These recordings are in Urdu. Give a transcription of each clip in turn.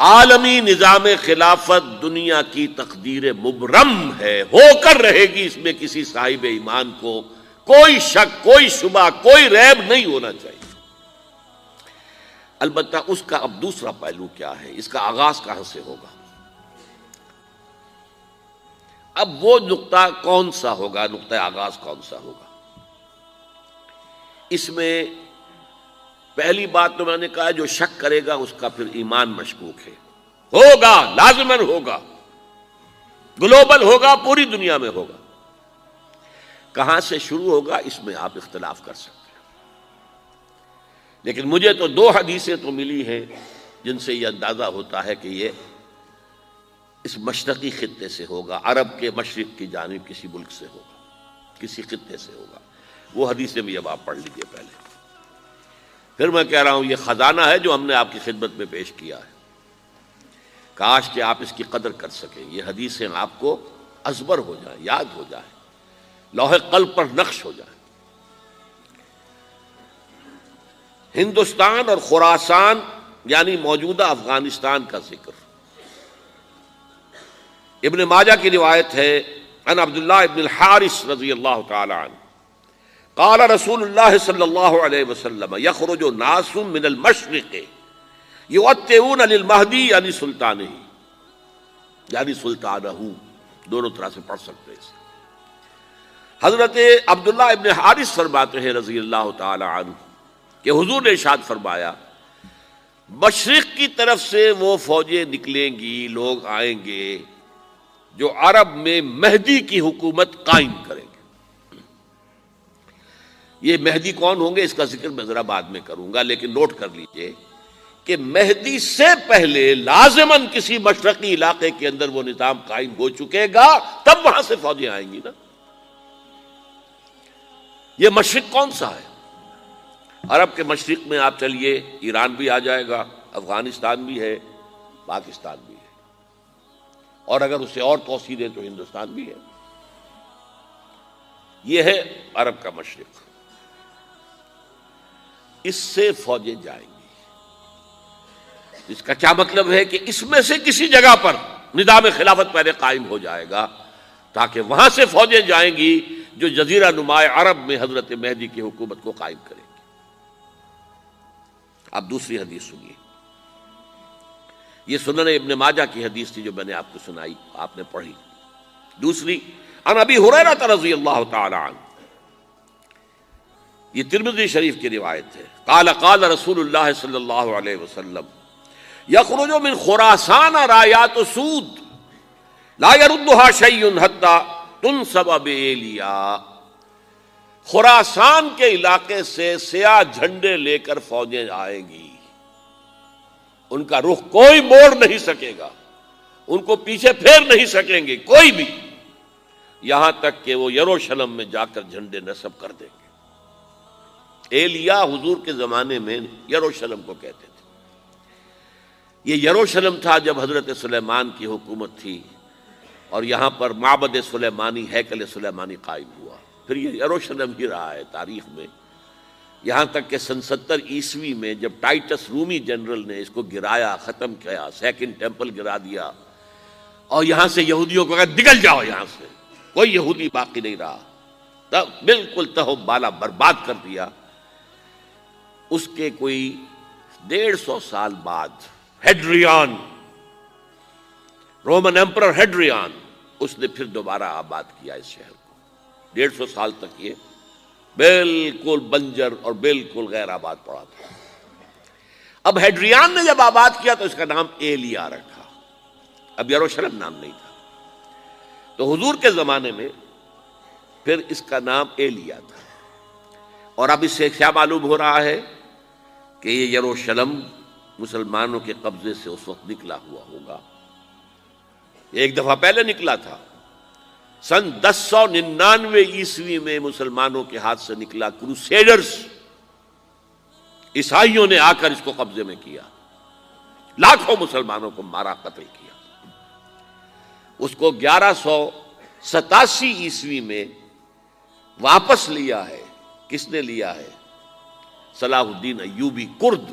عالمی نظام خلافت دنیا کی تقدیر مبرم ہے، ہو کر رہے گی اس میں کسی صاحب ایمان کو۔ کوئی شک، کوئی شبہ، کوئی ریب نہیں ہونا چاہیے۔ البتہ اس کا اب دوسرا پہلو کیا ہے؟ اس کا آغاز کہاں سے ہوگا؟ اب وہ نقطہ کون سا ہوگا؟ نقطۂ آغاز کون سا ہوگا؟ اس میں پہلی بات تو میں نے کہا جو شک کرے گا، اس کا پھر ایمان مشکوک ہے۔ ہوگا لازمن ہوگا۔ گلوبل ہوگا، پوری دنیا میں ہوگا۔ کہاں سے شروع ہوگا، اس میں آپ اختلاف کر سکتے ہیں۔ لیکن مجھے تو دو حدیثیں تو ملی ہیں، جن سے یہ اندازہ ہوتا ہے کہ یہ اس مشرقی خطے سے ہوگا، عرب کے مشرق کی جانب کسی ملک سے ہوگا، کسی خطے سے ہوگا۔ وہ حدیثیں بھی اب آپ پڑھ لیجیے پہلے۔ پھر میں کہہ رہا ہوں، یہ خزانہ ہے جو ہم نے آپ کی خدمت میں پیش کیا ہے۔ کاش کہ آپ اس کی قدر کر سکیں۔ یہ حدیثیں آپ کو ازبر ہو جائیں، یاد ہو جائیں۔ لوہے قلب پر نقش ہو جائیں۔ ہندوستان اور خوراسان یعنی موجودہ افغانستان کا ذکر۔ ابن ماجہ کی روایت ہے ان عبداللہ ابن الحارث رضی اللہ تعالی عنہ۔ قال رسول اللہ صلی اللہ علیہ وسلم، یخرج ناس من المشرق یؤتئون للمہدی یعنی سلطان یعنی سلطانہ، دونوں طرح سے پڑھ سکتے ہیں۔ حضرت عبداللہ ابن حارث فرماتے ہیں رضی اللہ تعالی عنہ کہ حضور نے ارشاد فرمایا، مشرق کی طرف سے وہ فوجیں نکلیں گی، لوگ آئیں گے جو عرب میں مہدی کی حکومت قائم کریں گے۔ یہ مہدی کون ہوں گے؟ اس کا ذکر میں ذرا بعد میں کروں گا، لیکن نوٹ کر لیجیے کہ مہدی سے پہلے لازمن کسی مشرقی علاقے کے اندر وہ نظام قائم ہو چکے گا، تب وہاں سے فوجیں آئیں گی نا۔ یہ مشرق کون سا ہے؟ عرب کے مشرق میں آپ چلیے، ایران بھی آ جائے گا، افغانستان بھی ہے، پاکستان بھی ہے۔ اور اگر اسے اور توسیع دیں تو ہندوستان بھی ہے۔ یہ ہے عرب کا مشرق۔ اس سے فوجیں جائیں گی۔ اس کا کیا مطلب ہے کہ اس میں سے کسی جگہ پر نظام خلافت پہلے قائم ہو جائے گا تاکہ وہاں سے فوجیں جائیں گی جو جزیرہ نمایاں عرب میں حضرت مہدی کی حکومت کو قائم کریں گی۔ اب دوسری حدیث سنیے۔ یہ سنن ابن ماجہ کی حدیث تھی جو میں نے آپ کو سنائی، آپ نے پڑھی۔ دوسری ان ابی حریرہ رضی اللہ تعالی عنہ۔ یہ ترمذی شریف کی روایت ہے۔ قال قال رسول اللہ صلی اللہ علیہ وسلم یخرج من خراسان رایات سود، لا يردها شيء حتى تنصب بإلیا خراسان کے علاقے سے سیاہ جھنڈے لے کر فوجیں آئیں گی۔ ان کا رخ کوئی موڑ نہیں سکے گا۔ ان کو پیچھے پھیر نہیں سکیں گے۔ کوئی بھی۔ یہاں تک کہ وہ یروشلم میں جا کر جھنڈے نصب کر دیں۔ گے ایلیا حضور کے زمانے میں یروشلم کو کہتے تھے۔ یہ یروشلم تھا جب حضرت سلیمان کی حکومت تھی اور یہاں پر معبد سلیمانی، ہیکل سلیمانی قائم ہوا۔ پھر یہ یروشلم ہی رہا ہے تاریخ میں۔ یہاں تک کہ سن ستر عیسوی میں جب ٹائٹس رومی جنرل نے اس کو گرایا، ختم کیا، سیکنڈ ٹیمپل گرا دیا۔ اور یہاں سے یہودیوں کو نکل جاؤ یہاں سے۔ کوئی یہودی باقی نہیں رہا۔ تب بالکل تہو بالا برباد کر دیا۔ اس کے کوئی ڈیڑھ سو سال بعد ہیڈریان، رومن ایمپرر ہیڈریان، اس نے پھر دوبارہ آباد کیا اس شہر کو۔ ڈیڑھ سو سال تک یہ بالکل بنجر اور بالکل غیر آباد پڑا تھا۔ اب ہیڈریان نے جب آباد کیا تو اس کا نام ایلیا رکھا۔ اب یروشلم نام نہیں تھا۔ تو حضور کے زمانے میں پھر اس کا نام ایلیا تھا۔ اور اب اس سے کیا معلوم ہو رہا ہے؟ کہ یہ یروشلم مسلمانوں کے قبضے سے اس وقت نکلا ہوا ہوگا۔ ایک دفعہ پہلے نکلا تھا۔ سن دس سو ننانوے عیسوی میں مسلمانوں کے ہاتھ سے نکلا کروسیڈرز۔ عیسائیوں نے آ کر اس کو قبضے میں کیا۔ لاکھوں مسلمانوں کو مارا، قتل کیا۔ اس کو گیارہ سو ستاسی عیسوی میں واپس لیا ہے۔ کس نے لیا ہے؟ صلاح الدین ایوبی کرد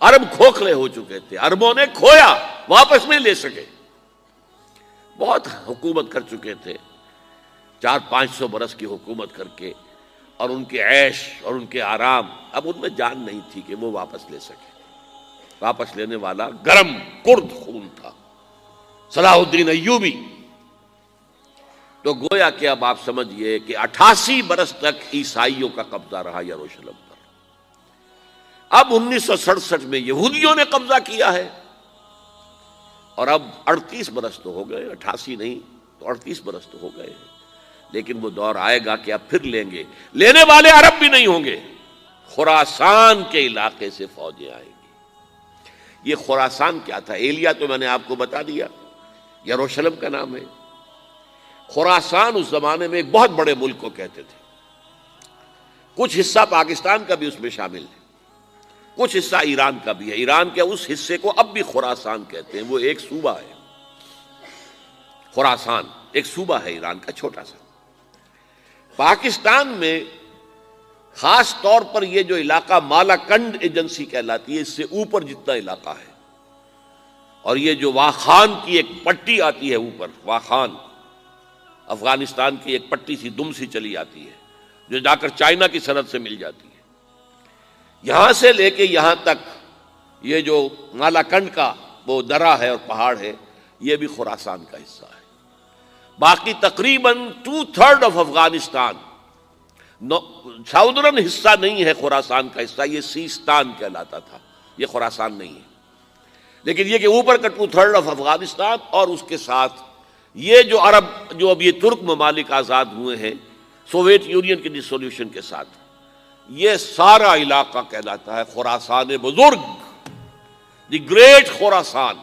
ارب کھوکھلے ہو چکے تھے اربوں نے کھویا، واپس نہیں لے سکے۔ بہت حکومت کر چکے تھے، چار پانچ سو برس کی حکومت کر کے، اور ان کے عیش اور ان کے آرام، اب ان میں جان نہیں تھی کہ وہ واپس لے سکے۔ واپس لینے والا گرم کرد خون تھا صلاح الدین ایوبی۔ تو گویا کہ اب آپ سمجھئے کہ اٹھاسی برس تک عیسائیوں کا قبضہ رہا یروشلم پر۔ اب انیس سو سڑسٹھ میں یہودیوں نے قبضہ کیا ہے اور اب اڑتیس برس تو ہو گئے، اٹھاسی نہیں، تو اڑتیس برس تو ہو گئے لیکن وہ دور آئے گا کہ اب پھر لیں گے۔ لینے والے عرب بھی نہیں ہوں گے۔ خوراسان کے علاقے سے فوجیں آئیں گی۔ یہ خوراسان کیا تھا؟ ایلیا تو میں نے آپ کو بتا دیا۔ یروشلم کا نام ہے۔ خوراسان اس زمانے میں ایک بہت بڑے ملک کو کہتے تھے۔ کچھ حصہ پاکستان کا بھی اس میں شامل ہے۔ کچھ حصہ ایران کا بھی ہے۔ ایران کے اس حصے کو اب بھی خوراسان کہتے ہیں۔ وہ ایک صوبہ ہے۔ خوراسان ایک صوبہ ہے ایران کا، چھوٹا سا۔ پاکستان میں خاص طور پر یہ جو علاقہ مالا کنڈ ایجنسی کہلاتی ہے، اس سے اوپر جتنا علاقہ ہے۔ اور یہ جو واخان کی ایک پٹی آتی ہے اوپر، واخان، افغانستان کی ایک پٹی سی، دم سی چلی آتی ہے، جو جا کر چائنا کی صنعت سے مل جاتی ہے۔ یہاں سے لے کے یہاں تک یہ جو مالا کنڈ کا وہ درا ہے اور پہاڑ ہے، یہ بھی خوراسان کا حصہ ہے۔ باقی تقریباً two third of Afghanistan southern حصہ نہیں ہے خوراسان کا حصہ، یہ سیستان کہلاتا تھا۔ یہ خوراسان نہیں ہے۔ لیکن یہ کہ اوپر کا ٹو تھرڈ آف افغانستان اور اس کے ساتھ یہ جو عرب، جو اب یہ ترک ممالک آزاد ہوئے ہیں، سوویت یونین کی ڈسولوشن کے ساتھ۔ یہ سارا علاقہ کہلاتا ہے خوراسان بزرگ. The great Khorasan.